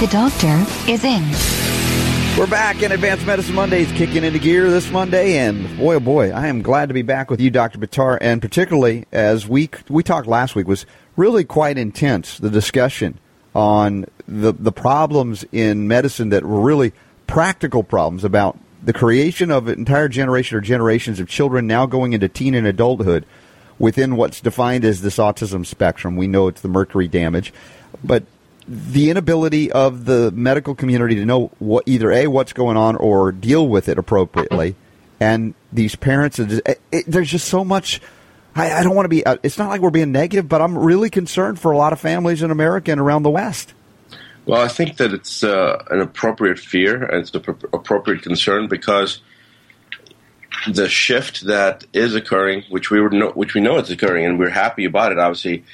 The doctor is in. We're back in Advanced Medicine Mondays kicking into gear this Monday, and boy, oh boy, I am glad to be back with you, Dr. Buttar, and particularly as we we talked last week was really quite intense. The discussion on the the problems in medicine that were really practical problems about the creation of an entire generation or generations of children now going into teen and adulthood within what's defined as this autism spectrum. We know it's the mercury damage, but the inability of the medical community to know what either a what's going on or deal with it appropriately, and these parents, it, it, there's just so much. I, I don't want to be. Uh, it's not like we're being negative, but I'm really concerned for a lot of families in America and around the West. Well, I think that it's uh, an appropriate fear and it's an appropriate concern because the shift that is occurring, which we were know, which we know it's occurring, and we're happy about it. Obviously,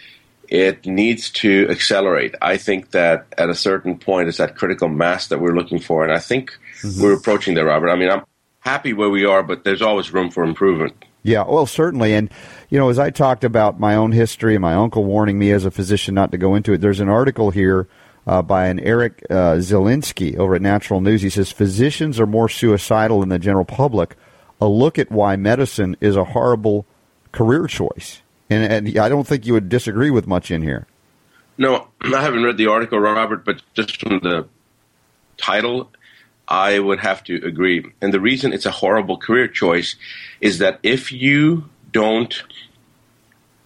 it needs to accelerate. I think that at a certain point, it's that critical mass that we're looking for, and I think mm-hmm. we're approaching there, Robert. I mean, I'm happy where we are, but there's always room for improvement. Yeah, well, certainly, and you know, as I talked about my own history and my uncle warning me as a physician not to go into it, there's an article here uh, by an Eric uh, Zielinski over at Natural News. He says physicians are more suicidal than the general public. A look at why medicine is a horrible career choice, and, and I don't think you would disagree with much in here. No, I haven't read the article, Robert, but just from the title, I would have to agree. And the reason it's a horrible career choice is that if you don't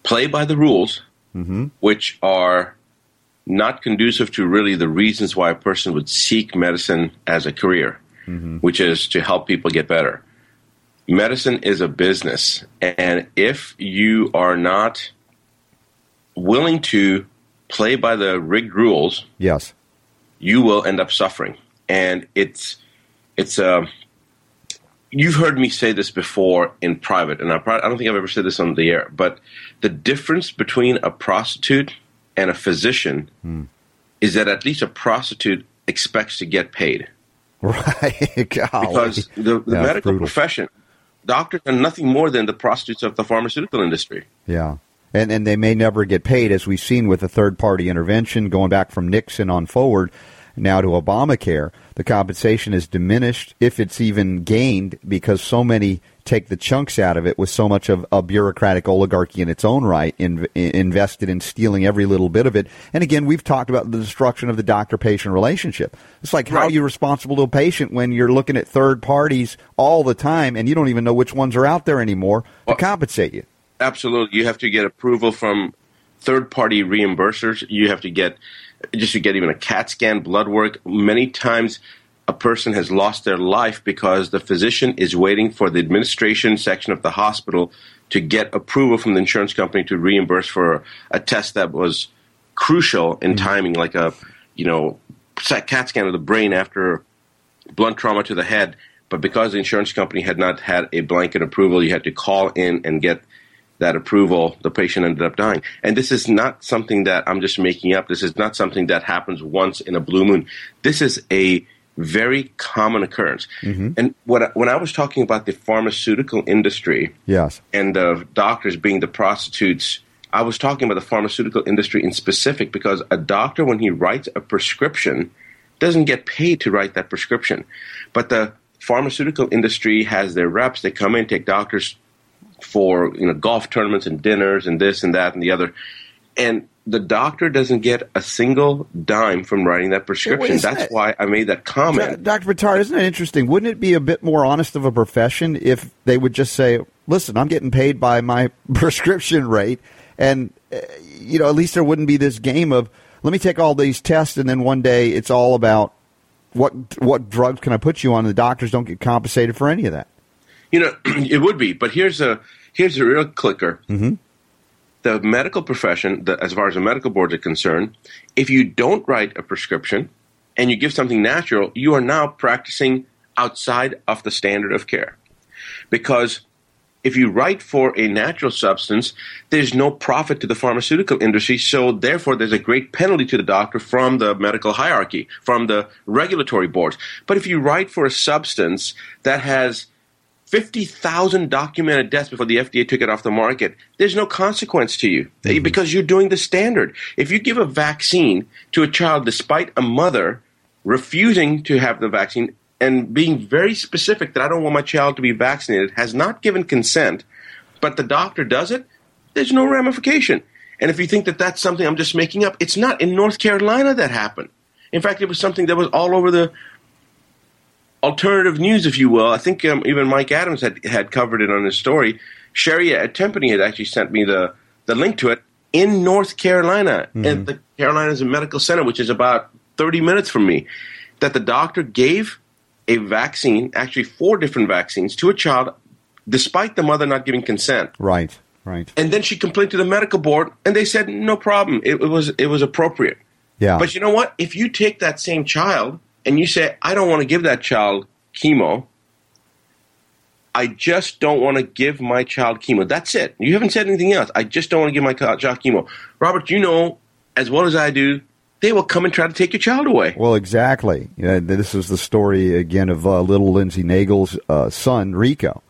play by the rules, mm-hmm. which are not conducive to really the reasons why a person would seek medicine as a career, mm-hmm. which is to help people get better. Medicine is a business, and if you are not willing to play by the rigged rules, yes, you will end up suffering. And it's it's a uh, you've heard me say this before in private, and I, I don't think I've ever said this on the air, but the difference between a prostitute and a physician hmm. is that at least a prostitute expects to get paid. Right. because the, the medical brutal. profession, doctors are nothing more than the prostitutes of the pharmaceutical industry. Yeah. And, and they may never get paid, as we've seen with the third party intervention going back from Nixon on forward now to Obamacare. The compensation is diminished, if it's even gained, because so many take the chunks out of it with so much of a bureaucratic oligarchy in its own right in, in, invested in stealing every little bit of it. And again, we've talked about the destruction of the doctor patient relationship. It's like right. how are you responsible to a patient when you're looking at third parties all the time and you don't even know which ones are out there anymore well, to compensate you? Absolutely. You have to get approval from third party reimbursers. You have to get just to get even a CAT scan, blood work. Many times a person has lost their life because the physician is waiting for the administration section of the hospital to get approval from the insurance company to reimburse for a test that was crucial in mm-hmm. timing, like a you know CAT scan of the brain after blunt trauma to the head. But because the insurance company had not had a blanket approval, you had to call in and get that approval. The patient ended up dying. And this is not something that I'm just making up. This is not something that happens once in a blue moon. This is a very common occurrence. Mm-hmm. And what, when I was talking about the pharmaceutical industry yes. and the doctors being the prostitutes, I was talking about the pharmaceutical industry in specific because a doctor, when he writes a prescription, doesn't get paid to write that prescription. But the pharmaceutical industry has their reps. They come in, take doctors for you know golf tournaments and dinners and this and that and the other. And the doctor doesn't get a single dime from writing that prescription. That's that, why I made that comment. Dr. Buttar, isn't it interesting? Wouldn't it be a bit more honest of a profession if they would just say, listen, I'm getting paid by my prescription rate. And, uh, you know, at least there wouldn't be this game of, let me take all these tests and then one day it's all about what what drugs can I put you on? The doctors don't get compensated for any of that. You know, it would be, but here's a here's a real clicker. Mm-hmm the medical profession, the, as far as the medical boards are concerned, if you don't write a prescription, and you give something natural, you are now practicing outside of the standard of care. Because if you write for a natural substance, there's no profit to the pharmaceutical industry. So therefore, there's a great penalty to the doctor from the medical hierarchy, from the regulatory boards. But if you write for a substance that has 50,000 documented deaths before the FDA took it off the market, there's no consequence to you mm-hmm. because you're doing the standard. If you give a vaccine to a child despite a mother refusing to have the vaccine, and being very specific that I don't want my child to be vaccinated, has not given consent, but the doctor does it, there's no ramification. And if you think that that's something I'm just making up, it's not. In North Carolina, that happened. In fact, it was something that was all over the alternative news, if you will. I think um, even Mike Adams had, had covered it on his story. Sherry at Tenpenny had actually sent me the, the link to it in North Carolina, mm-hmm. at the Carolinas Medical Center, which is about 30 minutes from me, that the doctor gave a vaccine, actually four different vaccines, to a child, despite the mother not giving consent. Right, right. And then she complained to the medical board, and they said no problem. It, it was it was appropriate. Yeah. But you know what? If you take that same child and you say, I don't want to give that child chemo. I just don't want to give my child chemo. That's it. You haven't said anything else. I just don't want to give my child chemo. Robert, you know as well as I do they will come and try to take your child away. Well, exactly. This is the story again of uh, little Lindsay Nagel's uh, son, Rico,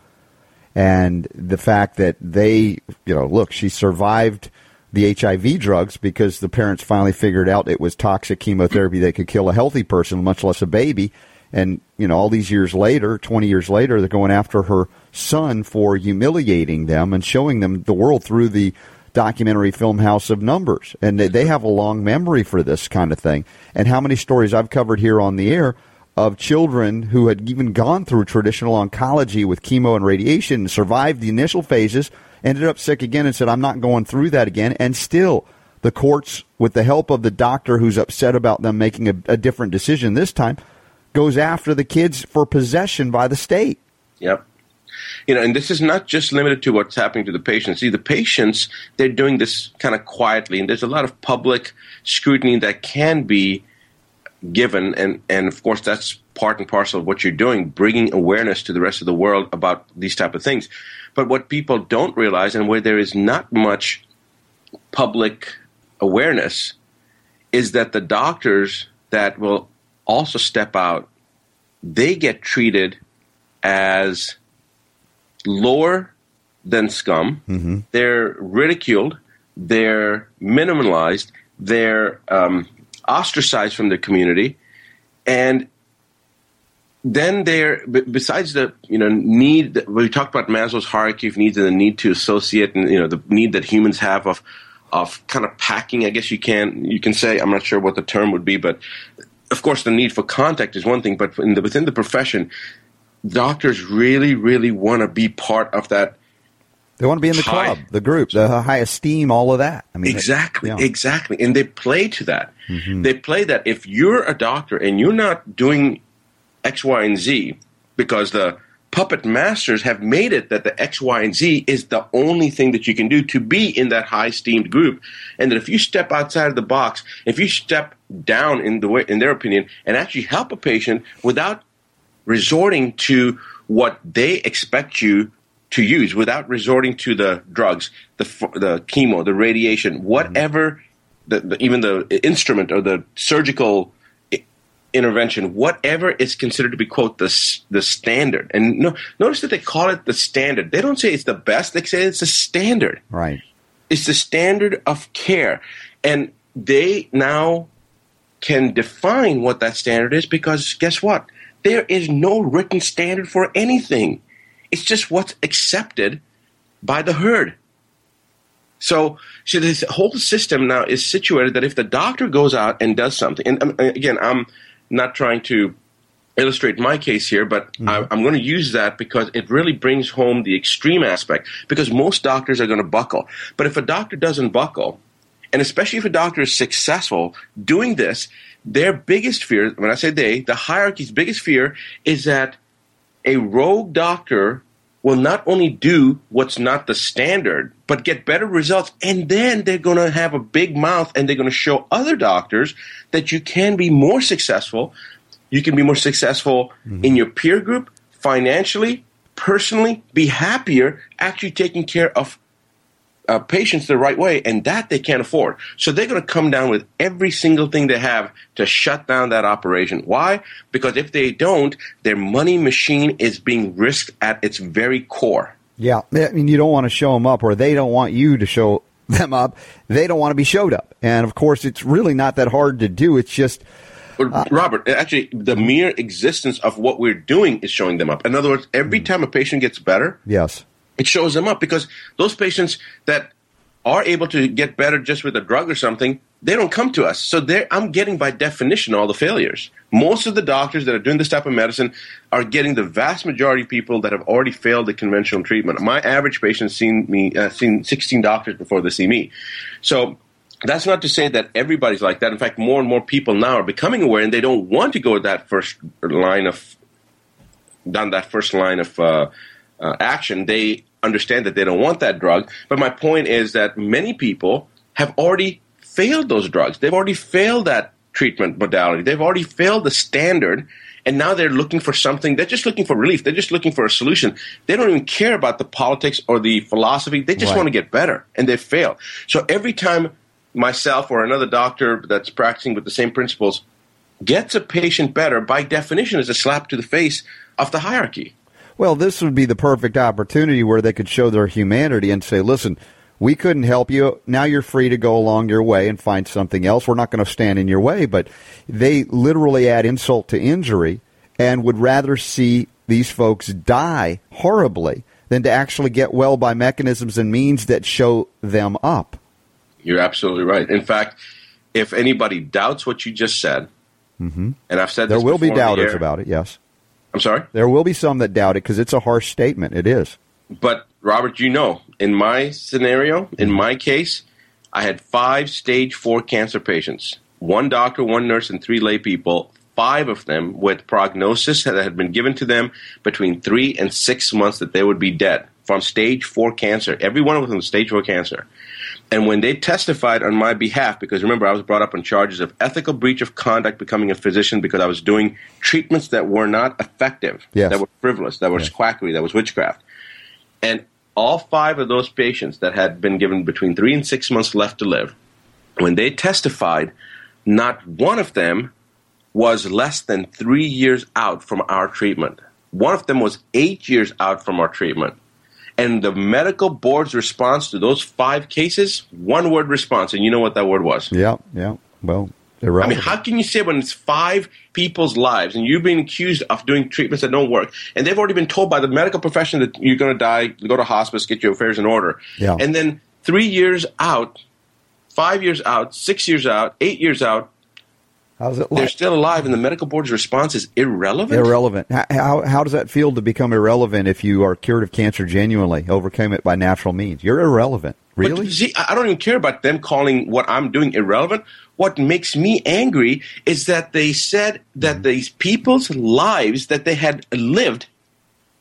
and the fact that they, you know, look, she survived the HIV drugs because the parents finally figured out it was toxic chemotherapy that could kill a healthy person, much less a baby. And you know, all these years later, twenty years later, they're going after her son for humiliating them and showing them the world through the documentary film House of Numbers, and they, they have a long memory for this kind of thing. And how many stories I've covered here on the air of children who had even gone through traditional oncology with chemo and radiation, survived the initial phases, ended up sick again, and said, "I'm not going through that again," and still. The courts, with the help of the doctor who's upset about them making a, a different decision this time, goes after the kids for possession by the state. Yep you know, and this is not just limited to what's happening to the patients. See, the patients, they're doing this kind of quietly, and there's a lot of public scrutiny that can be given, and, and of course, that's part and parcel of what you're doing, bringing awareness to the rest of the world about these type of things. But what people don't realize, and where there is not much public awareness, is that the doctors that will also step out, they get treated as lower than scum. Mm-hmm. They're ridiculed. They're minimalized. They're um, ostracized from the community, and then they're besides the you know need we talked about Maslow's hierarchy of needs and the need to associate and you know the need that humans have of of kind of packing. I guess you can you can say I'm not sure what the term would be, but of course the need for contact is one thing, but the, within the profession, doctors really, really want to be part of that. They want to be in the high, club, the group, the high esteem, all of that. I mean, exactly, yeah. exactly, and they play to that. Mm-hmm. They play that. If you're a doctor and you're not doing X, Y, and Z because the puppet masters have made it that the X, Y, and Z is the only thing that you can do to be in that high esteemed group, and that if you step outside of the box, if you step down in the way, in their opinion, and actually help a patient without resorting to what they expect you to use without resorting to the drugs, the the chemo, the radiation, whatever, mm-hmm. the, the, even the instrument or the surgical intervention, whatever is considered to be quote the the standard. And no, notice that they call it the standard. They don't say it's the best. They say it's the standard. Right. It's the standard of care, and they now can define what that standard is because guess what? There is no written standard for anything. It's just what's accepted by the herd. So, so this whole system now is situated that if the doctor goes out and does something, and um, again, I'm not trying to illustrate my case here, but mm-hmm. I, am going to use that because it really brings home the extreme aspect. Because most doctors are going to buckle, but if a doctor doesn't buckle, and especially if a doctor is successful doing this, their biggest fear, when I say they, the hierarchy's biggest fear is that a rogue doctor will not only do what's not the standard, but get better results. And then they're going to have a big mouth and they're going to show other doctors that you can be more successful. You can be more successful mm-hmm. in your peer group, financially, personally, be happier, actually taking care of uh, patients the right way, and that they can't afford. So they're going to come down with every single thing they have to shut down that operation. Why? Because if they don't, their money machine is being risked at its very core. Yeah, I mean, you don't want to show them up, or they don't want you to show them up. They don't want to be showed up, and of course, it's really not that hard to do. It's just But uh, Robert, uh, actually, the mere existence of what we're doing is showing them up. In other words, every mm. time a patient gets better, yes, it shows them up because those patients that are able to get better just with a drug or something, they don't come to us. So I'm getting by definition all the failures. Most of the doctors that are doing this type of medicine are getting the vast majority of people that have already failed the conventional treatment. My average patient's seen me uh, seen 16 doctors before they see me. So that's not to say that everybody's like that. In fact, more and more people now are becoming aware, and they don't want to go that first line of down that first line of uh, uh, action. They understand that they don't want that drug. But my point is that many people have already failed those drugs. They've already failed that treatment modality. They've already failed the standard. And now they're looking for something. They're just looking for relief. They're just looking for a solution. They don't even care about the politics or the philosophy. They just Right. want to get better, and they fail. So every time myself or another doctor that's practicing with the same principles gets a patient better, by definition, is a slap to the face of the hierarchy. Well, this would be the perfect opportunity where they could show their humanity and say, listen, we couldn't help you. Now you're free to go along your way and find something else. We're not going to stand in your way. But they literally add insult to injury and would rather see these folks die horribly than to actually get well by mechanisms and means that show them up. You're absolutely right. In fact, if anybody doubts what you just said, mm-hmm. and I've said this, There will be on the doubters air- about it, yes. I'm sorry, There will be some that doubt it because it's a harsh statement. It is. but Robert, you know, in my scenario, in mm-hmm. my case, I had five stage four cancer patients. One doctor, one nurse, and three lay people. Five of them with prognosis that had been given to them between three and six months that they would be dead from stage four cancer. Every one of them was stage four cancer. And when they testified on my behalf, because remember, I was brought up on charges of ethical breach of conduct becoming a physician because I was doing treatments that were not effective, Yes. that were frivolous, that was quackery, that was witchcraft. And all five of those patients that had been given between three and six months left to live, when they testified, not one of them was less than three years out from our treatment. One of them was eight years out from our treatment. And the medical board's response to those five cases, one word response, and you know what that word was. Yeah, yeah. Well, I mean, how can you say when it's five people's lives and you've been accused of doing treatments that don't work, and they've already been told by the medical profession that you're going to die, go to hospice, get your affairs in order, Yeah. and then three years out, five years out, six years out, eight years out, How's it they're still alive, and the medical board's response is irrelevant. Irrelevant. How, how, how does that feel to become irrelevant if you are cured of cancer genuinely, overcame it by natural means? You're irrelevant. But Really? see, I I don't even care about them calling what I'm doing irrelevant. What makes me angry is that they said that Mm-hmm. these people's lives that they had lived,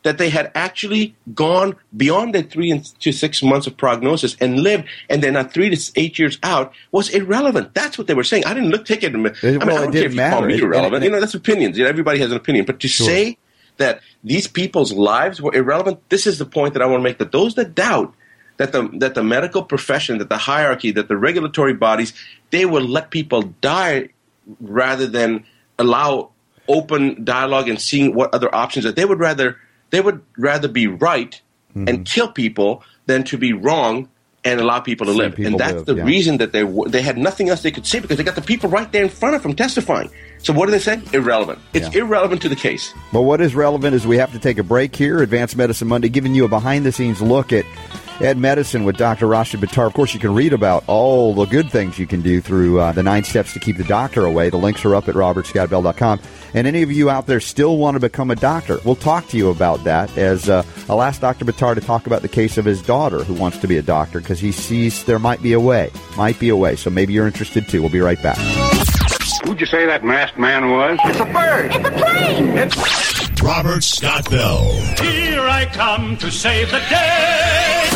that they had actually gone beyond the three to six months of prognosis and lived, and they're not three to eight years out, was irrelevant. That's what they were saying. I didn't look take it. I mean, well, I it don't care if you call me irrelevant. it- you know, that's opinions. You know, everybody has an opinion. But to say that these people's lives were irrelevant, this is the point that I want to make. That those that doubt that the that the medical profession, that the hierarchy, that the regulatory bodies, they will let people die rather than allow open dialogue and seeing what other options that They would rather they would rather be right Mm-hmm. and kill people than to be wrong and allow people to See live. people and that's live, the yeah. reason that they w- they had nothing else they could say because they got the people right there in front of them testifying. So what do they say? Irrelevant. It's Yeah. irrelevant to the case. But what is relevant is we have to take a break here. Advanced Medicine Monday, giving you a behind the scenes look at at medicine with Dr. Rashid Buttar. Of course, you can read about all the good things you can do through uh, the nine steps to keep the doctor away. The links are up at robertscottbell.com. And any of you out there still want to become a doctor, we'll talk to you about that as uh, I'll ask Dr. Buttar to talk about the case of his daughter who wants to be a doctor because he sees there might be a way. Might be a way. So maybe you're interested too. We'll be right back. Who'd you say that masked man was? It's a bird. It's a plane. It's Robert Scott Bell. Here I come to save the day.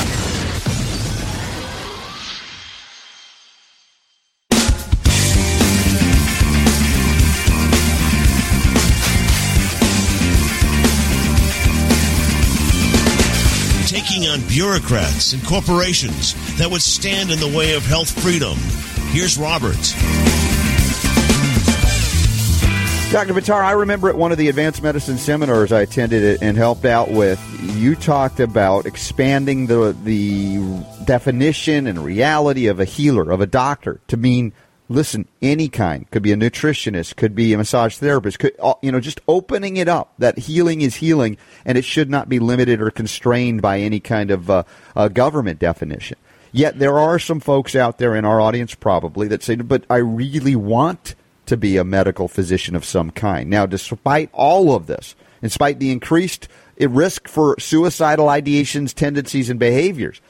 Bureaucrats and corporations that would stand in the way of health freedom. Here's Robert. Dr. Buttar, I remember at one of the advanced medicine seminars I attended and helped out with, you talked about expanding the the definition and reality of a healer, of a doctor, to mean listen, any kind. Could be a nutritionist, could be a massage therapist, could uh, you know, just opening it up that healing is healing and it should not be limited or constrained by any kind of uh, uh, government definition. Yet there are some folks out there in our audience probably that say, but I really want to be a medical physician of some kind. Now, despite all of this, despite the increased risk for suicidal ideations, tendencies, and behaviors,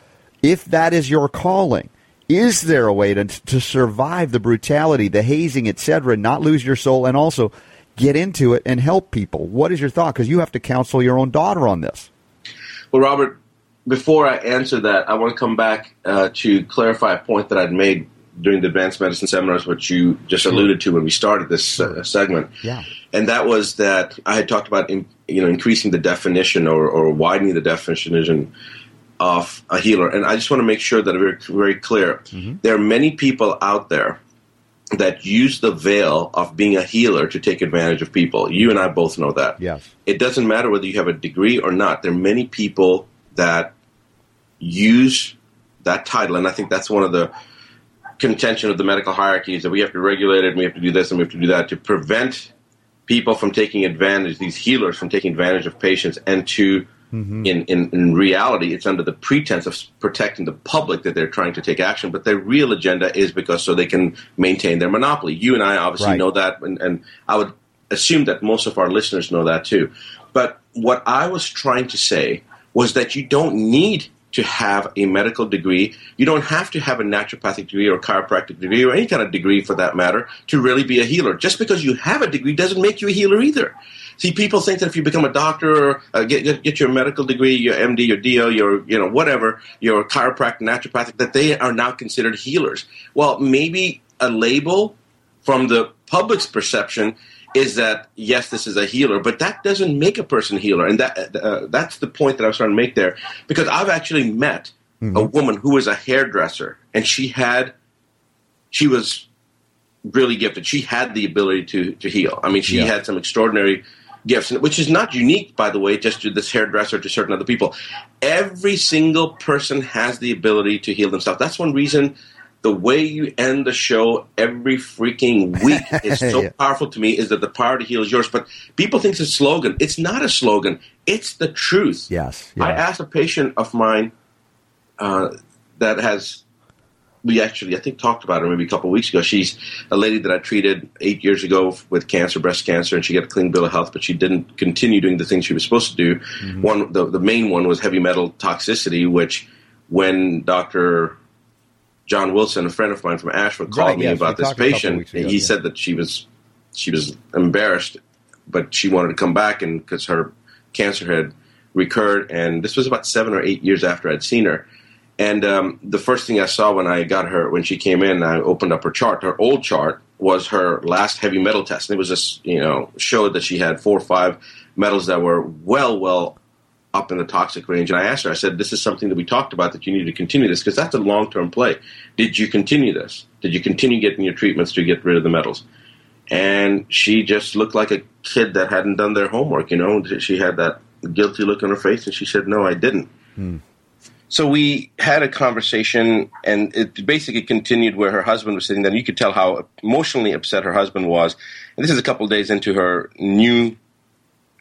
if that is your calling, is there a way to, to survive the brutality, the hazing, etc., not lose your soul, and also get into it and help people? What is your thought? Because you have to counsel your own daughter on this. Well, Robert, before I answer that, I want to come back uh, to clarify a point that I'd made during the advanced medicine seminars, which you just alluded to when we started this uh, segment. Yeah. And that was that I had talked about, in, you know, increasing the definition or, or widening the definition of a healer. And I just want to make sure that we're very clear. Mm-hmm. There are many people out there that use the veil of being a healer to take advantage of people. You and I both know that. Yes. It doesn't matter whether you have a degree or not. There are many people that use that title, and I think that's one of the contention of the medical hierarchy is that we have to regulate it and we have to do this and we have to do that to prevent people from taking advantage, these healers from taking advantage of patients, and to, mm-hmm. in, in, in, reality, it's under the pretense of protecting the public that they're trying to take action, but their real agenda is because so they can maintain their monopoly. You and I obviously right. know that, and, and I would assume that most of our listeners know that too. But what I was trying to say was that you don't need to have a medical degree. You don't have to have a naturopathic degree or chiropractic degree or any kind of degree for that matter to really be a healer. Just because you have a degree doesn't make you a healer either. See, people think that if you become a doctor or uh, get, get, get your medical degree, your MD, your DO, your you know whatever, your chiropractic, naturopathic, that they are now considered healers. Well, maybe a label from the public's perception is that yes, this is a healer, but that doesn't make a person a healer, and that uh, that's the point that I was trying to make there. Because I've actually met mm-hmm. a woman who was a hairdresser, and she had, she was really gifted. She had the ability to to heal. I mean, she yeah. had some extraordinary gifts, which is not unique, by the way, just to this hairdresser to certain other people. Every single person has the ability to heal themselves. That's one reason the way you end the show every freaking week is so yeah. powerful to me is that the power to heal is yours. But people think it's a slogan. It's not a slogan. It's the truth. Yes. I asked a patient of mine uh, that has, we actually, I think, talked about her maybe a couple of weeks ago. She's a lady that I treated eight years ago with cancer, breast cancer, and she got a clean bill of health, but she didn't continue doing the things she was supposed to do. Mm-hmm. One, the, the main one was heavy metal toxicity, which when Dr. John Wilson, a friend of mine from Asheville, called right, me yes, about this patient. Ago, he yeah. said that she was she was embarrassed, but she wanted to come back and because her cancer had recurred, and this was about seven or eight years after I'd seen her. And um, the first thing I saw when I got her when she came in, I opened up her chart. Her old chart was her last heavy metal test, and it was just you know showed that she had four or five metals that were well well up in the toxic range. And I asked her, I said, this is something that we talked about that you need to continue this because that's a long term play. Did you continue this? Did you continue getting your treatments to get rid of the metals? And she just looked like a kid that hadn't done their homework. You know, she had that guilty look on her face, and she said, "No, I didn't." Hmm. So we had a conversation, and it basically continued where her husband was sitting there. You could tell how emotionally upset her husband was. And this is a couple days into her new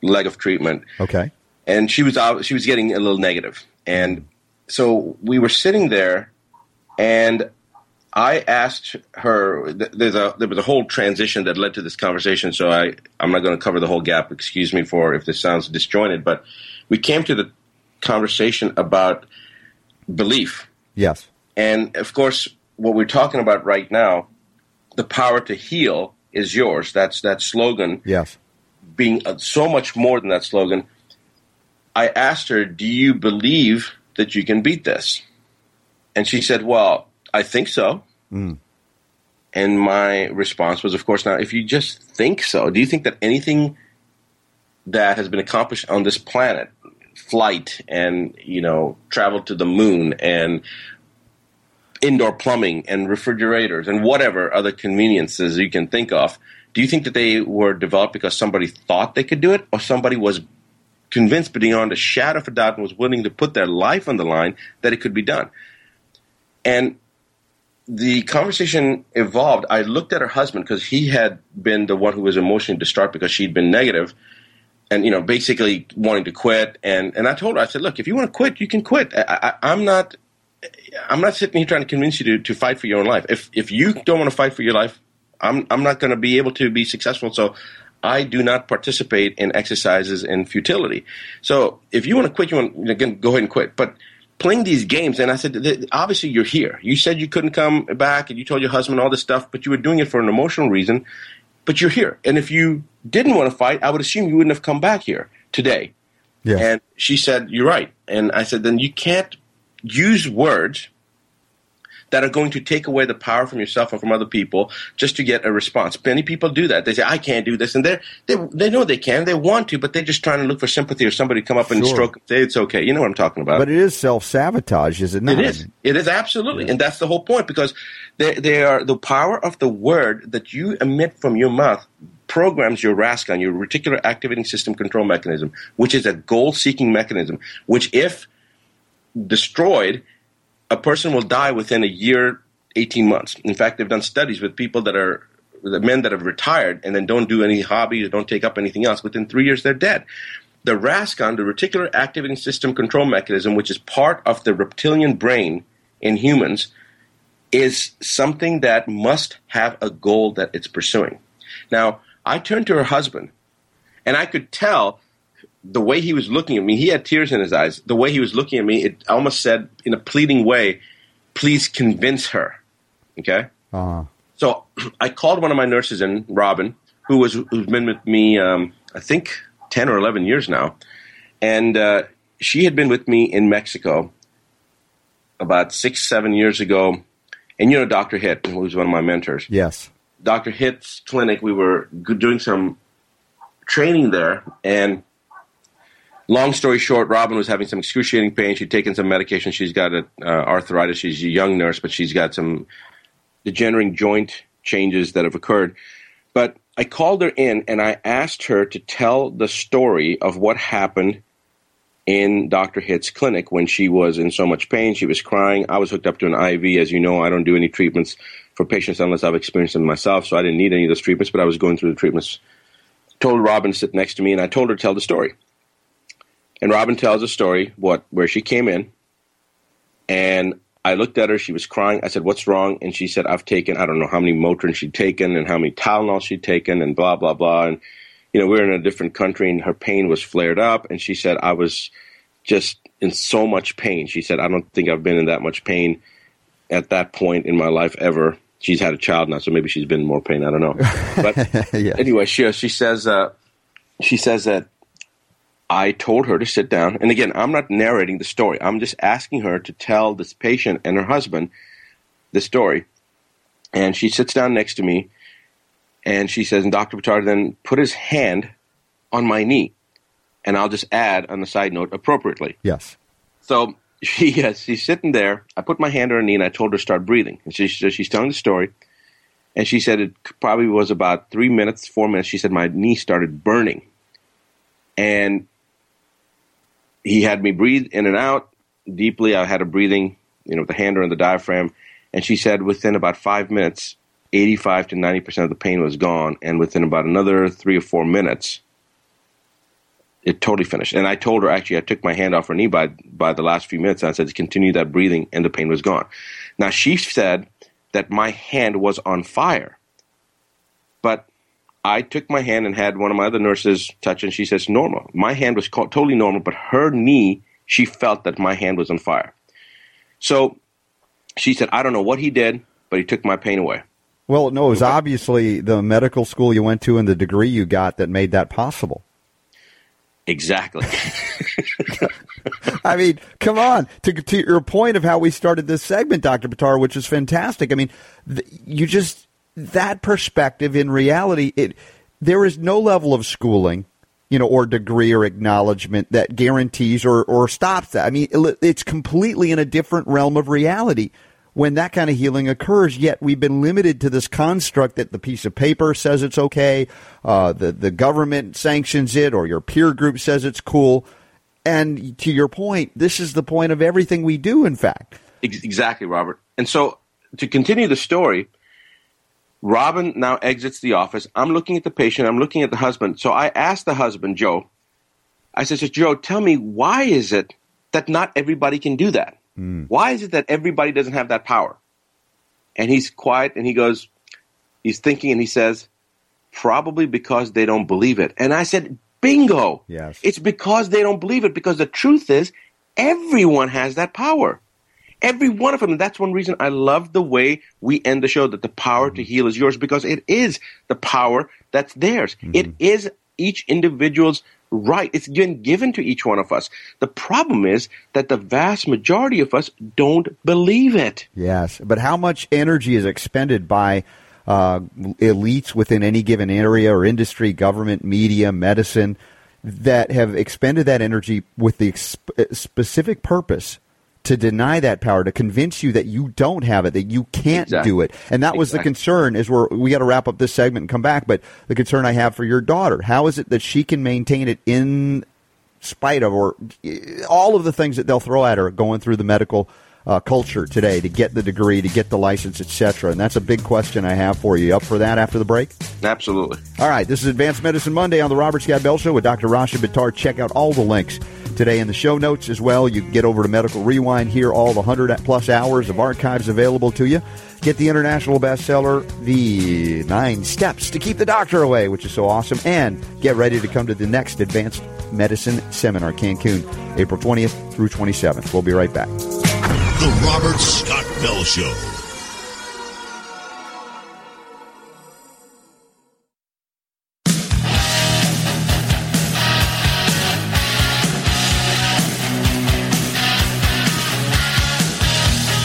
leg of treatment. Okay and she was out, she was getting a little negative. And so we were sitting there, and I asked her. There's a there was a whole transition that led to this conversation. So I I'm not going to cover the whole gap. Excuse me for if this sounds disjointed, but we came to the conversation about belief. Yes, and of course, what we're talking about right now, the power to heal is yours. That's that slogan. Yes being uh, so much more than that slogan, I asked her, Do you believe that you can beat this? And she said, Well, I think so. And my response was, Of course, now, if you just think so, do you think that anything that has been accomplished on this planet, flight and, you know, travel to the moon and indoor plumbing and refrigerators and whatever other conveniences you can think of, do you think that they were developed because somebody thought they could do it or somebody was convinced beyond a shadow of a doubt and was willing to put their life on the line that it could be done? And the conversation evolved. I looked at her husband because he had been the one who was emotionally distraught because she'd been negative and you know basically wanting to quit. And and I told her I said look if you want to quit you can quit. I, I, I'm not I'm not sitting here trying to convince you to, to fight for your own life. If if you don't want to fight for your life I'm I'm not going to be able to be successful. So I do not participate in exercises in futility. So if you want to quit you want again go ahead and quit. But playing these games and I said obviously you're here. You said you couldn't come back and you told your husband all this stuff but you were doing it for an emotional reason but you're here. And if you didn't want to fight, I would assume you wouldn't have come back here today. Yes. And she said, You're right. And I said, Then you can't use words that are going to take away the power from yourself or from other people just to get a response. Many people do that. They say, I can't do this. And they're, they they know they can. They want to, but they're just trying to look for sympathy or somebody to come up and Sure. stroke and say, It's okay. You know what I'm talking about. But it is self sabotage, is it not? It is. It is absolutely, and that's the whole point because they, they are the power of the word that you emit from your mouth programs your RASCON, your reticular activating system control mechanism, which is a goal-seeking mechanism. Which, if destroyed, a person will die within a year, eighteen months. In fact, they've done studies with people that are the men that have retired and then don't do any hobbies or don't take up anything else. Within three years, they're dead the RASCON, the reticular activating system control mechanism, which is part of the reptilian brain in humans, is something that must have a goal that it's pursuing. Now, I turned to her husband, and I could tell the way he was looking at me, he had tears in his eyes. The way he was looking at me, it almost said in a pleading way, please convince her. Okay? Uh, So I called one of my nurses in, Robin, who was who's been with me, um, I think, ten or eleven years now, and uh, she had been with me in Mexico about six, seven years ago. And you know, Doctor Hitt, who was one of my mentors. yes. Dr. Hitt's clinic, we were doing some training there, and long story short, Robin was having some excruciating pain. She'd taken some medication. She's got a, uh, arthritis. She's a young nurse, but she's got some degenerating joint changes that have occurred. But I called her in and I asked her to tell the story of what happened in Dr. Hitt's clinic when she was in so much pain. She was crying. I was hooked up to an IV. As you know, I don't do any treatments for patients unless I've experienced them myself, so I didn't need any of those treatments, but I was going through the treatments. Told Robin to sit next to me, and I told her to tell the story. And Robin tells a story what where she came in, and I looked at her. She was crying. I said, "What's wrong?" And she said, "I've taken I don't know how many Motrin she'd taken and how many Tylenol she'd taken and blah blah blah." And you know, we were in a different country, and her pain was flared up. And she said, "I was just in so much pain." She said, "I don't think I've been in that much pain at that point in my life ever." She's had a child now, so maybe she's been in more pain. I don't know. But Yes. anyway, she she says uh, she says that I told her to sit down. And again, I'm not narrating the story. I'm just asking her to tell this patient and her husband the story. And she sits down next to me and she says, and Dr. Buttar then put his hand on my knee. And I'll just add on the side note appropriately. Yes. So she yes, she's sitting there. I put my hand on her knee and I told her to start breathing. And she, she's telling the story. And she said it probably was about three minutes, four minutes. She said my knee started burning. And he had me breathe in and out deeply. I had a breathing, you know, with the hand around the diaphragm. And she said within about five minutes, 85 to 90% of the pain was gone. And within about another three or four minutes, it totally finished. And I told her actually I took my hand off her knee by by the last few minutes and I said continue that breathing and the pain was gone. Now she said that my hand was on fire. But I took my hand and had one of my other nurses touch and she says normal. My hand was totally normal, but her knee she felt that my hand was on fire. So she said I don't know what he did, but he took my pain away. Well, no, it was obviously the medical school you went to and the degree you got that made that possible. Exactly. I mean, come on. To, to your point of how we started this segment, Dr. Buttar, which is fantastic. I mean, th- you just, that perspective in reality, it, there is no level of schooling, you know, or degree or acknowledgement that guarantees or, or stops that. I mean, it's completely in a different realm of reality when that kind of healing occurs. Yet we've been limited to this construct that the piece of paper says it's okay, uh, the the government sanctions it, or your peer group says it's cool. And to your point, this is the point of everything we do. In fact, exactly, Robert. And so to continue the story. Robin now exits the office. I'm looking at the patient. I'm looking at the husband. So I asked the husband, Joe, I said, so Joe, tell me, why is it that not everybody can do that? Mm. Why is it that everybody doesn't have that power? And he's quiet and he goes, he's thinking and he says, probably because they don't believe it. And I said, bingo. Yes. It's because they don't believe it because the truth is everyone has that power. Every one of them. And that's one reason I love the way we end the show that the power mm-hmm. to heal is yours because it is the power that's theirs. Mm-hmm. It is each individual's right. It's been given to each one of us. The problem is that the vast majority of us don't believe it. Yes, but how much energy is expended by uh, elites within any given area or industry, government, media, medicine, that have expended that energy with the specific purpose to deny that power, to convince you that you don't have it, that you can't exactly. do it. And that was exactly. the concern is where we got to wrap up this segment and come back. But the concern I have for your daughter, how is it that she can maintain it in spite of or all of the things that they'll throw at her going through the medical uh, culture today to get the degree, to get the license, etc. And that's a big question I have for you. Up for that after the break? Absolutely. All right. This is Advanced Medicine Monday on the Robert Scott Bell Show with Dr. Rashid Buttar. Check out all the links today in the show notes as well. You can get over to Medical Rewind, hear all the 100 plus hours of archives available to you. Get the international bestseller, The Nine Steps to Keep the Doctor Away, which is so awesome. And get ready to come to the next Advanced Medicine Seminar, Cancun, April 20th through 27th. We'll be right back. The Robert Scott Bell Show.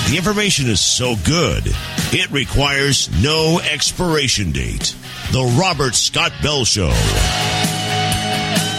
The information is so good, it requires no expiration date. The Robert Scott Bell Show.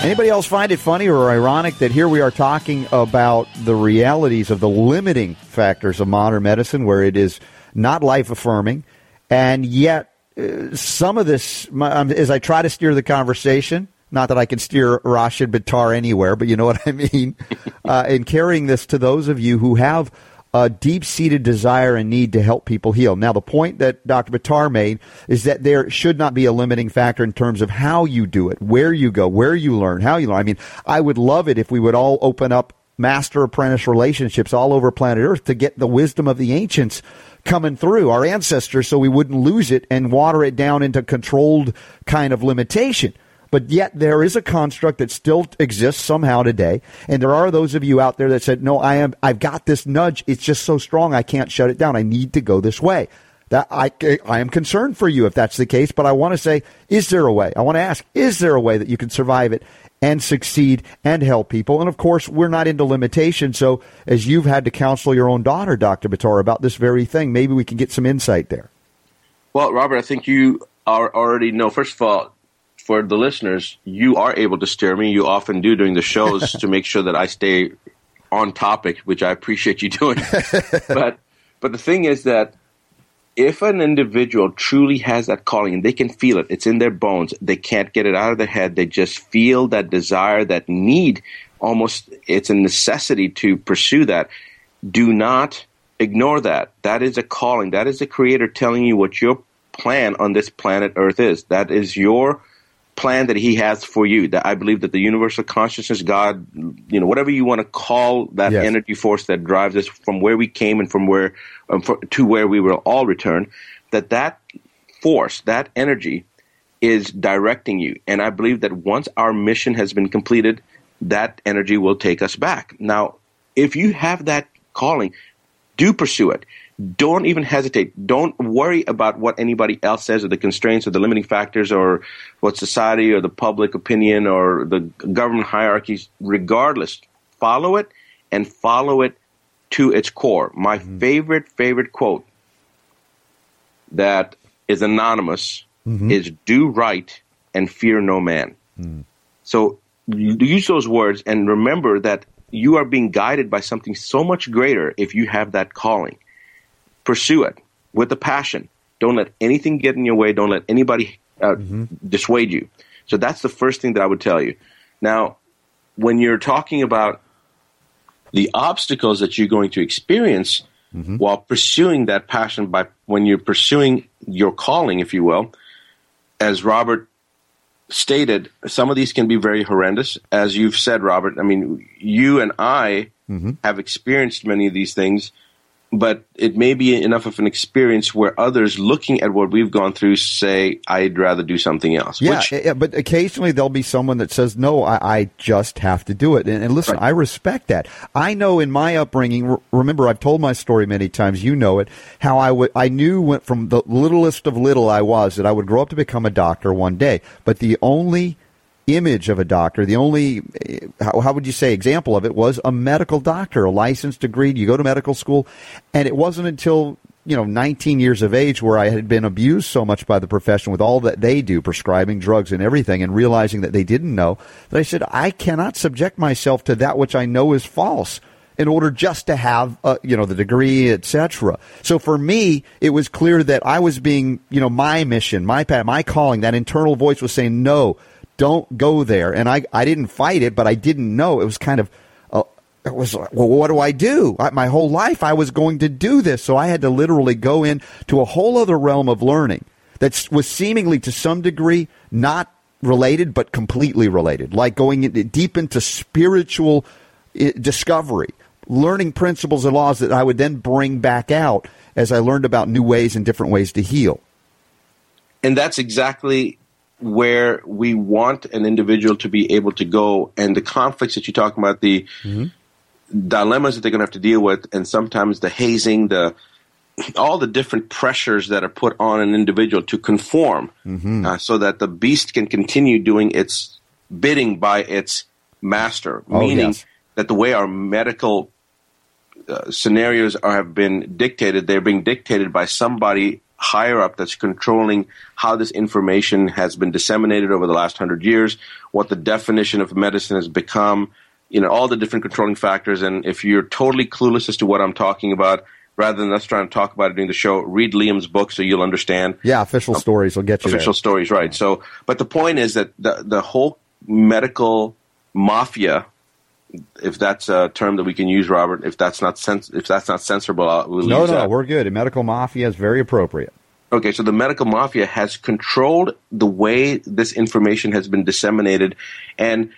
Anybody else find it funny or ironic that here we are talking about the realities of the limiting factors of modern medicine, where it is not life affirming, and yet uh, some of this, um, as I try to steer the conversation, not that I can steer Rashid Buttar anywhere, but you know what I mean, uh, in carrying this to those of you who have a deep seated desire and need to help people heal. Now, the point that Dr. Buttar made is that there should not be a limiting factor in terms of how you do it, where you go, where you learn, how you learn. I mean, I would love it if we would all open up master apprentice relationships all over planet Earth to get the wisdom of the ancients coming through our ancestors so we wouldn't lose it and water it down into controlled kind of limitation. But yet there is a construct that still exists somehow today. And there are those of you out there that said, no, I am, I've got this nudge. It's just so strong. I can't shut it down. I need to go this way. That I, I am concerned for you if that's the case, but I want to say, is there a way? I want to ask, is there a way that you can survive it and succeed and help people? And of course, we're not into limitation. So as you've had to counsel your own daughter, Dr. Buttar, about this very thing, maybe we can get some insight there. Well, Robert, I think you are already know. First of all, for the listeners, you are able to steer me. You often do during the shows to make sure that I stay on topic, which I appreciate you doing. but but the thing is that if an individual truly has that calling and they can feel it, it's in their bones, they can't get it out of their head, they just feel that desire, that need, almost it's a necessity to pursue that. Do not ignore that. That is a calling. That is the creator telling you what your plan on this planet Earth is. That is your plan that he has for you. That I believe that the universal consciousness, God, you know, whatever you want to call that yes. energy force that drives us from where we came and from where um, for, to where we will all return, that that force, that energy, is directing you. And I believe that once our mission has been completed, that energy will take us back. Now, if you have that calling, do pursue it. Don't even hesitate. Don't worry about what anybody else says or the constraints or the limiting factors or what society or the public opinion or the government hierarchies. Regardless, follow it and follow it to its core. My mm-hmm. favorite, favorite quote that is anonymous mm-hmm. is do right and fear no man. Mm. So use those words and remember that you are being guided by something so much greater if you have that calling. Pursue it with a passion. Don't let anything get in your way. Don't let anybody uh, mm-hmm. dissuade you. So that's the first thing that I would tell you. Now, when you're talking about the obstacles that you're going to experience mm-hmm. while pursuing that passion by when you're pursuing your calling, if you will, as Robert stated, some of these can be very horrendous. As you've said, Robert, I mean, you and I mm-hmm. have experienced many of these things but it may be enough of an experience where others looking at what we've gone through say, I'd rather do something else. Yeah, which, yeah but occasionally there'll be someone that says, no, I, I just have to do it. And, and listen, right. I respect that. I know in my upbringing, remember, I've told my story many times, you know it, how I, w- I knew went from the littlest of little I was that I would grow up to become a doctor one day. But the only image of a doctor. The only, how, how, would you say, example of it was a medical doctor, a licensed degree. You go to medical school, and it wasn't until you know 19 years of age where I had been abused so much by the profession with all that they do, prescribing drugs and everything, and realizing that they didn't know that I said I cannot subject myself to that which I know is false in order just to have uh, you know the degree etc so for me it was clear that i was being you know my mission my path my calling that internal voice was saying no don't go there. And I, I didn't fight it, but I didn't know. It was kind of, uh, it was well, what do I do? I, my whole life I was going to do this. So I had to literally go into a whole other realm of learning that was seemingly to some degree not related, but completely related, like going in, deep into spiritual discovery, learning principles and laws that I would then bring back out as I learned about new ways and different ways to heal. And that's exactly where we want an individual to be able to go and the conflicts that you're talking about, the mm-hmm. dilemmas that they're going to have to deal with, and sometimes the hazing, the all the different pressures that are put on an individual to conform mm-hmm. uh, so that the beast can continue doing its bidding by its master, oh, meaning yes. that the way our medical uh, scenarios are, have been dictated, they're being dictated by somebody higher up that's controlling how this information has been disseminated over the last hundred years, what the definition of medicine has become, you know, all the different controlling factors. And if you're totally clueless as to what I'm talking about, rather than us trying to talk about it during the show, read Liam's book so you'll understand. Yeah, official um, stories will get you official there. stories, right? So, but the point is that the the whole medical mafia if that's a term that we can use, Robert. If that's not sens- if that's not censorable, we'll no, no, that. we're good. medical mafia is very appropriate. Okay, so the medical mafia has controlled the way this information has been disseminated, and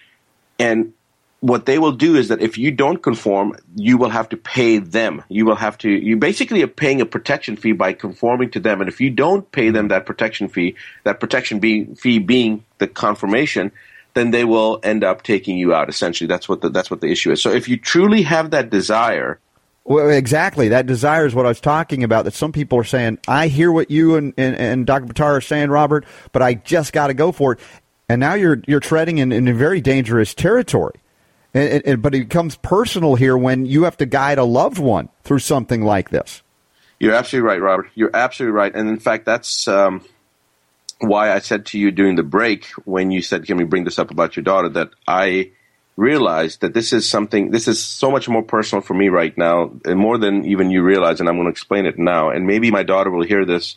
and what they will do is that if you don't conform, you will have to pay them. You will have to. You basically are paying a protection fee by conforming to them, and if you don't pay them that protection fee, that protection fee being the confirmation, then they will end up taking you out. Essentially, that's what the, that's what the issue is. So if you truly have that desire. Well, exactly. That desire is what I was talking about. That some people are saying, I hear what you and, and, and Dr. Buttar are saying, Robert, but I just got to go for it. And now you're you're treading in, in a very dangerous territory. And, and, but it becomes personal here when you have to guide a loved one through something like this. You're absolutely right, Robert. You're absolutely right. And in fact, that's um, why I said to you during the break when you said, "Can we bring this up about your daughter?" That I realized that this is something. This is so much more personal for me right now, and more than even you realize. And I'm going to explain it now. And maybe my daughter will hear this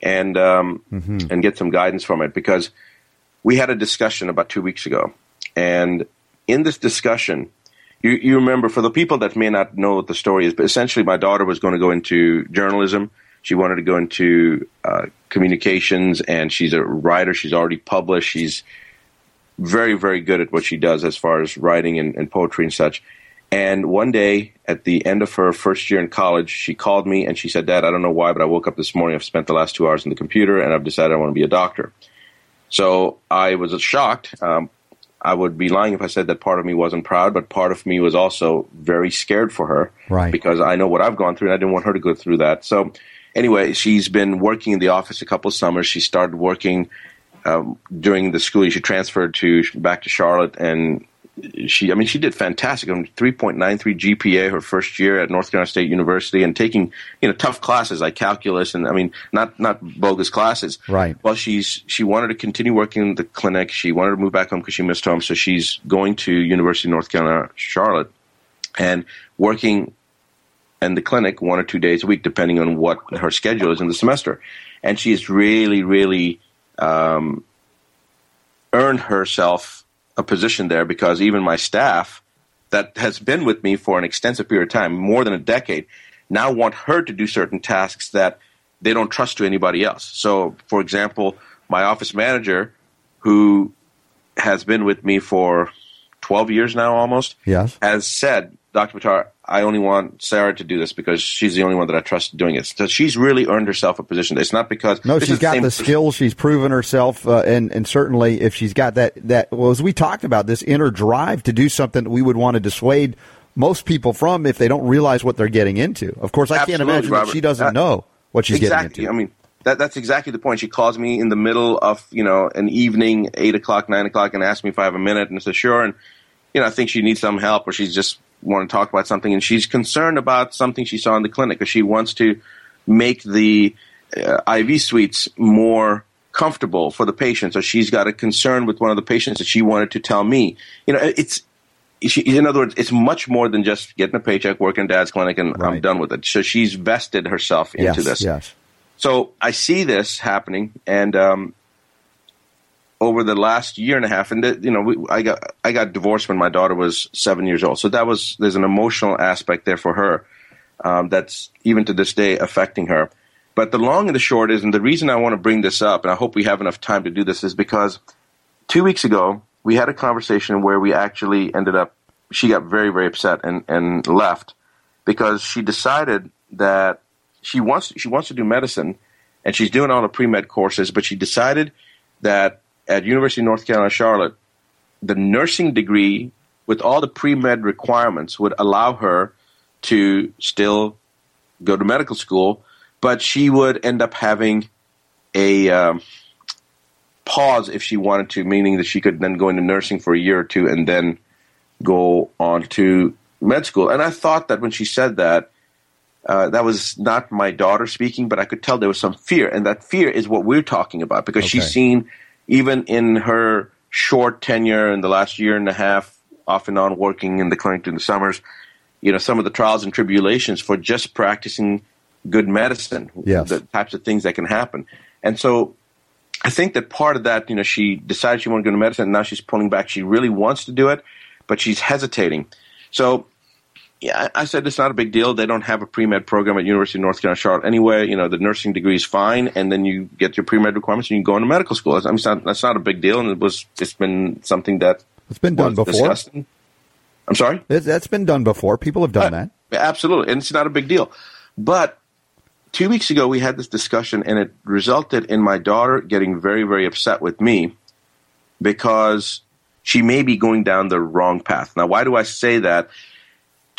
and um, mm-hmm. and get some guidance from it because we had a discussion about two weeks ago, and in this discussion. You, you remember, for the people that may not know what the story is, but essentially my daughter was going to go into journalism she wanted to go into uh, communications, and she's a writer. She's already published. She's very, very good at what she does as far as writing and, and poetry and such. And one day, at the end of her first year in college, she called me and she said, Dad, I don't know why, but I woke up this morning. I've spent the last two hours in the computer and I've decided I want to be a doctor. So I was shocked. Um, I would be lying if I said that part of me wasn't proud, but part of me was also very scared for her. Right. Because I know what I've gone through and I didn't want her to go through that. So, anyway, she's been working in the office a couple of summers. She started working um, during the school. Year. She transferred to back to Charlotte and she, I mean, she did fantastic. I mean, 3.93 GPA her first year at North Carolina State University and taking, you know, tough classes like calculus and, I mean, not, not bogus classes. Right. Well, she's, she wanted to continue working in the clinic. She wanted to move back home because she missed home. So she's going to University of North Carolina, Charlotte and working in the clinic one or two days a week, depending on what her schedule is in the semester. And she's really, really, um, earned herself a position there because even my staff that has been with me for an extensive period of time, more than a decade, now want her to do certain tasks that they don't trust to anybody else. So, for example, my office manager, who has been with me for 12 years now almost, Yes. has said, Dr. Buttar, I only want Sarah to do this because she's the only one that I trust doing it. So she's really earned herself a position. It's not because No, she's got the person- skills. She's proven herself, uh, and and certainly if she's got that that well, as we talked about this inner drive to do something that we would want to dissuade most people from if they don't realize what they're getting into. Of course, I can't imagine that she doesn't Uh, know what she's exactly. getting into. I mean, that that's exactly the point. She calls me in the middle of you know an evening, eight o'clock, nine o'clock, and asks me if I have a minute, and I said sure. And you know, I think she needs some help, or she's just want to talk about something, and she's concerned about something she saw in the clinic, or she wants to make the uh, IV suites more comfortable for the patients, or she's got a concern with one of the patients that she wanted to tell me. You know, it's she, in other words, it's much more than just getting a paycheck, working in dad's clinic, and I'm done with it. So she's vested herself into yes, this. yes. So I see this happening, and um, over the last year and a half, and the, you know, we, I got I got divorced when my daughter was seven years old. So that was there's an emotional aspect there for her um, that's even to this day affecting her. But the long and the short is, and the reason I want to bring this up, and I hope we have enough time to do this, is because two weeks ago we had a conversation where we actually ended up. She got very very upset and and left because she decided that she wants she wants to do medicine, and she's doing all the pre med courses, but she decided that at University of North Carolina Charlotte, the nursing degree with all the pre med requirements would allow her to still go to medical school, but she would end up having a um, pause if she wanted to, meaning that she could then go into nursing for a year or two and then go on to med school. And I thought that when she said that, uh, that was not my daughter speaking, but I could tell there was some fear, and that fear is what we're talking about because she's seen, even in her short tenure in the last year and a half, off and on working in the clinic during the summers, you know, some of the trials and tribulations for just practicing good medicine, Yes. the types of things that can happen. And so I think that part of that, you know, she decided she wanted to go to medicine, and now she's pulling back. She really wants to do it, but she's hesitating. So, yeah, I said it's not a big deal. They don't have a pre med program at University of North Carolina Charlotte anyway. You know, the nursing degree is fine, and then you get your pre med requirements, and you go into medical school. I mean, it's not, that's not a big deal, and it was it's been something that It's been done before. discussed. I'm sorry. That's been done before. People have done uh, that. Absolutely, and it's not a big deal. But two weeks ago, we had this discussion, and it resulted in my daughter getting very, very upset with me because she may be going down the wrong path. Now, why do I say that?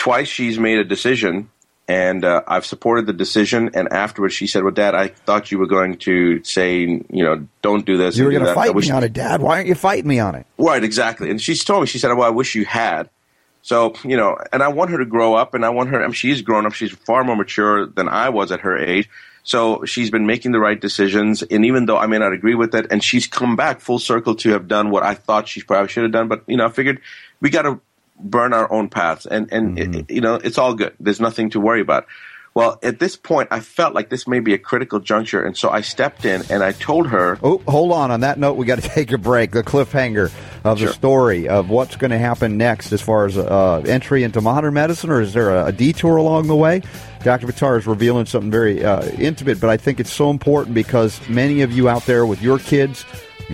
Twice she's made a decision, and uh, I've supported the decision. And afterwards, she said, "Well, Dad, I thought you were going to say, you know, don't do this." You were going to fight me on it, Dad. Why aren't you fighting me on it? Right, exactly. And she's told me, she said, well, I wish you had. So, you know, and I want her to grow up, and I want her, I mean, she's grown up. She's far more mature than I was at her age. So she's been making the right decisions. And even though I may not agree with it, and she's come back full circle to have done what I thought she probably should have done. But, you know, I figured we got to burn our own paths. And, and it- you know, it's all good. There's nothing to worry about. Well, at this point, I felt like this may be a critical juncture. And so I stepped in and I told her, Oh, hold on. On that note, we got to take a break. The cliffhanger of the Sure. story of what's going to happen next as far as uh, entry into modern medicine, or is there a, a detour along the way? Dr. Buttar is revealing something very uh, intimate, but I think it's so important because many of you out there with your kids,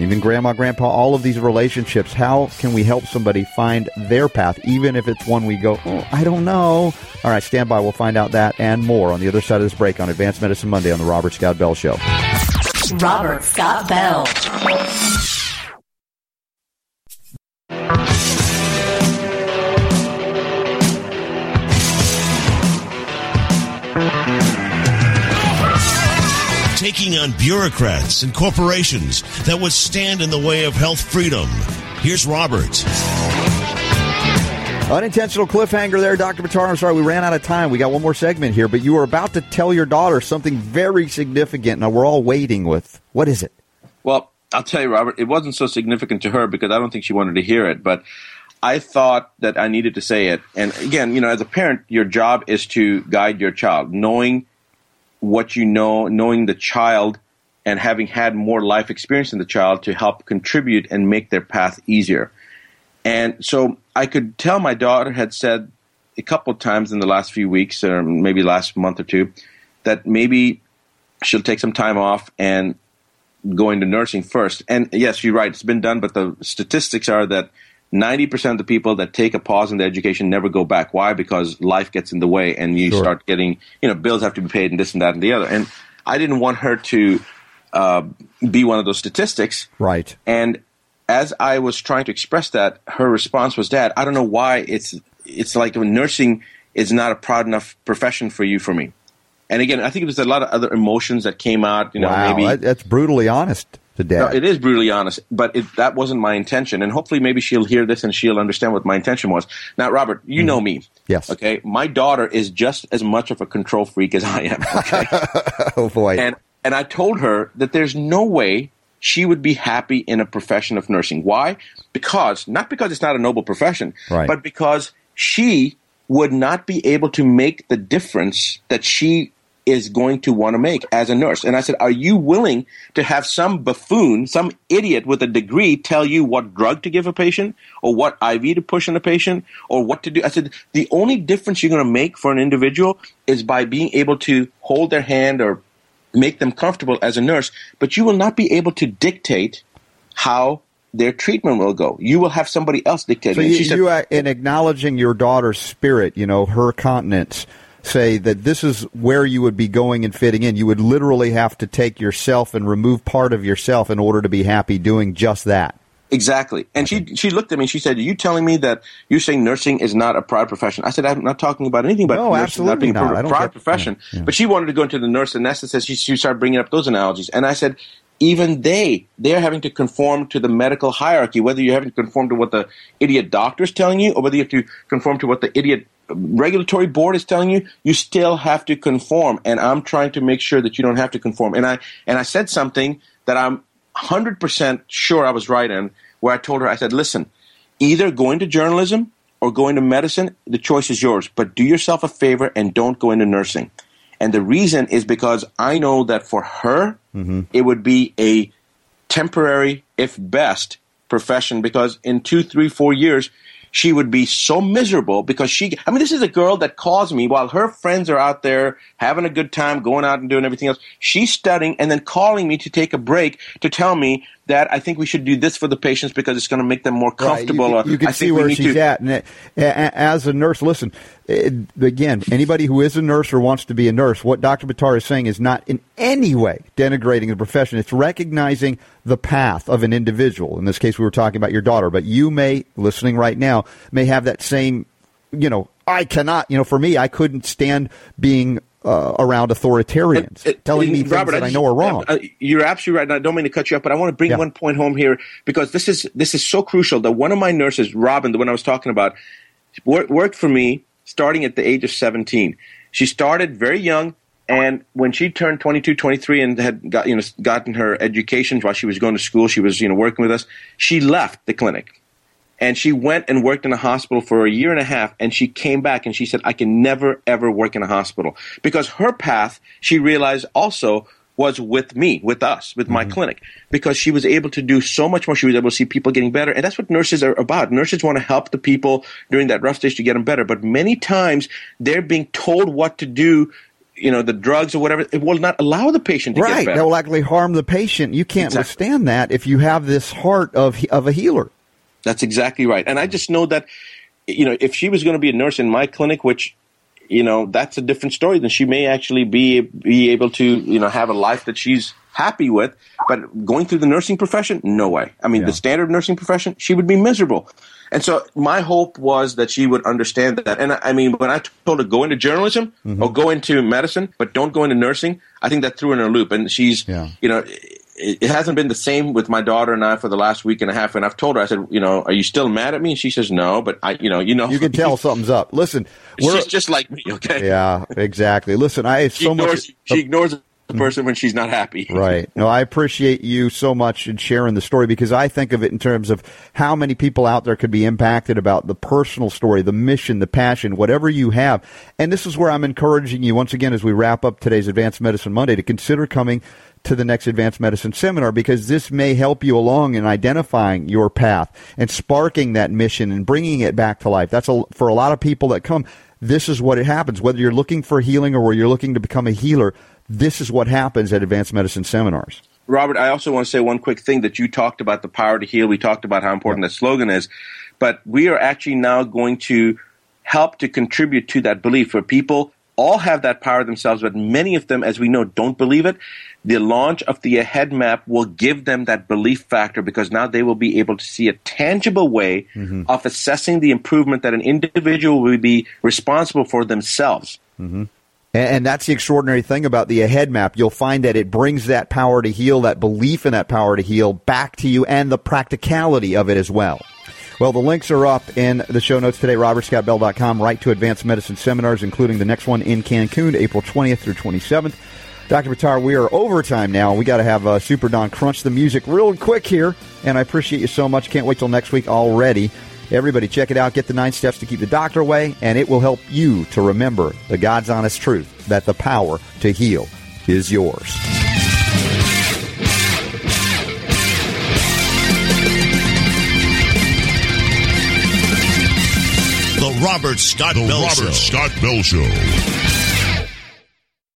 even grandma, grandpa, all of these relationships, how can we help somebody find their path, even if it's one we go, oh, I don't know. All right, stand by. We'll find out that and more on the other side of this break on Advanced Medicine Monday on the Robert Scott Bell Show. Robert Scott Bell. Taking on bureaucrats and corporations that would stand in the way of health freedom. Here's Robert. Unintentional cliffhanger there, Dr. Buttar. I'm sorry, we ran out of time. We got one more segment here, but you were about to tell your daughter something very significant. Now we're all waiting with what is it? Well, I'll tell you, Robert, it wasn't so significant to her because I don't think she wanted to hear it, but I thought that I needed to say it. And again, you know, as a parent, your job is to guide your child, knowing what you know, knowing the child, and having had more life experience in the child to help contribute and make their path easier. And so I could tell my daughter had said a couple times in the last few weeks, or maybe last month or two, that maybe she'll take some time off and go into nursing first. And yes, you're right, it's been done, but the statistics are that 90% of the people that take a pause in their education never go back. Why? Because life gets in the way and you Sure. start getting, you know, bills have to be paid and this and that and the other. And I didn't want her to uh, be one of those statistics. Right. And as I was trying to express that, her response was, "Dad, I don't know why it's it's like nursing is not a proud enough profession for you for me." And again, I think it was a lot of other emotions that came out. You know, wow, maybe that's brutally honest to no, it is brutally honest, but it, that wasn't my intention. And hopefully, maybe she'll hear this and she'll understand what my intention was. Now, Robert, you know me. Mm-hmm. Yes. Okay. My daughter is just as much of a control freak as I am. Okay. oh boy. and and I told her that there's no way she would be happy in a profession of nursing. Why? Because not because it's not a noble profession, Right. but because she would not be able to make the difference that she is going to want to make as a nurse. And I said, Are you willing to have some buffoon, some idiot with a degree tell you what drug to give a patient or what IV to push on a patient or what to do? I said, The only difference you're going to make for an individual is by being able to hold their hand or make them comfortable as a nurse, but you will not be able to dictate how their treatment will go. You will have somebody else dictate. So you, she said, you uh, in acknowledging your daughter's spirit, you know, her continence, say that this is where you would be going and fitting in. You would literally have to take yourself and remove part of yourself in order to be happy doing just that. Exactly. And she she looked at me. And she said, "Are you telling me that you're saying nursing is not a proud profession?" I said, "I'm not talking about anything about No, nursing absolutely not being not. A don't proud get- profession." yeah, yeah. But she wanted to go into the nurse anesthetist. She, she started bringing up those analogies, and I said, "Even they, they're having to conform to the medical hierarchy. Whether you're having to conform to what the idiot doctor is telling you, or whether you have to conform to what the idiot regulatory board is telling you, you still have to conform. And I'm trying to make sure that you don't have to conform. And I and I said something that I'm 100% sure I was right in, where I told her, I said, listen, either go into journalism or go into medicine, the choice is yours. But do yourself a favor and don't go into nursing. And the reason is because I know that for her, it would be a temporary, if best, profession because in two, three, four years, she would be so miserable because she, I mean, this is a girl that calls me while her friends are out there having a good time, going out and doing everything else. She's studying and then calling me to take a break to tell me that I think we should do this for the patients because it's going to make them more comfortable. Right. You, you can I see think where she's to- at. And it- a- as a nurse, listen, it, again, anybody who is a nurse or wants to be a nurse, what Dr. Buttar is saying is not in any way denigrating the profession. It's recognizing the path of an individual. In this case, we were talking about your daughter, but you may, listening right now, may have that same, you know, I cannot, you know, for me, I couldn't stand being uh, around authoritarians Uh, telling uh, me things Robert, that I just- know are wrong. uh, you're absolutely right. And I don't mean to cut you up, but I want to bring Yeah. one point home here because this is this is so crucial. That one of my nurses, Robin, the one I was talking about, wor- worked for me starting at the age of 17. She started very young. And when she turned 22, 23 and had got, you know, gotten her education while she was going to school, she was, you know, working with us. She left the clinic and she went and worked in a hospital for a year and a half and she came back and she said i can never ever work in a hospital. Because her path she realized also was with me with us with my mm-hmm. clinic. Because she was able to do so much more. She was able to see people getting better. And that's what nurses are about. Nurses want to help the people during that rough stage to get them better. But many times they're being told what to do you know the drugs or whatever. It will not allow the patient to get Right, better. That will actually harm the patient. You can't Exactly. withstand that if you have this heart of of a healer. That's exactly right. And I just know that, you know, if she was going to be a nurse in my clinic, which you know, that's a different story. Then she may actually be be able to, you know, have a life that she's happy with. But going through the nursing profession, no way. I mean, Yeah. the standard nursing profession, she would be miserable. And so my hope was that she would understand that. And I, I mean, when I told her go into journalism Mm-hmm. or go into medicine, but don't go into nursing, I think that threw her in a loop. And she's, Yeah. you know, it, it hasn't been the same with my daughter and I for the last week and a half. And I've told her, I said, you know, are you still mad at me? And she says, no, but I, you know, you know, You can tell something's up. Listen, we're she's just like me. Okay. yeah, exactly. Listen, I She so ignores, much. she ignores the person when she's not happy. Right. No, I appreciate you so much in sharing the story because I think of it in terms of how many people out there could be impacted about the personal story, the mission, the passion, whatever you have. And this is where I'm encouraging you once again as we wrap up today's Advanced Medicine Monday to consider coming to the next Advanced Medicine seminar because this may help you along in identifying your path and sparking that mission and bringing it back to life. That's a, for a lot of people that come. This is what it happens. Whether you're looking for healing or where you're looking to become a healer, this is what happens at advanced medicine seminars. Robert, I also want to say one quick thing that you talked about the power to heal. We talked about how important that slogan is, but we are actually now going to help to contribute to that belief where people all have that power themselves, but many of them, as we know, don't believe it. The launch of the Ahead Map will give them that belief factor because now they will be able to see a tangible way mm-hmm. of assessing the improvement that an individual will be responsible for themselves. Mm-hmm. And, and that's the extraordinary thing about the Ahead Map. You'll find that it brings that power to heal, that belief in that power to heal back to you and the practicality of it as well. Well, the links are up in the show notes today, robertscottbell.com, right to advanced medicine seminars, including the next one in Cancun, April 20th through 27th. Dr. Buttar, we are overtime now. We got to have uh, Super Don crunch the music real quick here, and I appreciate you so much. Can't wait till next week already. Everybody, check it out. Get the nine steps to keep the doctor away, and it will help you to remember the God's honest truth that the power to heal is yours. Robert Scott The Bell Robert Show. Scott Bell Show.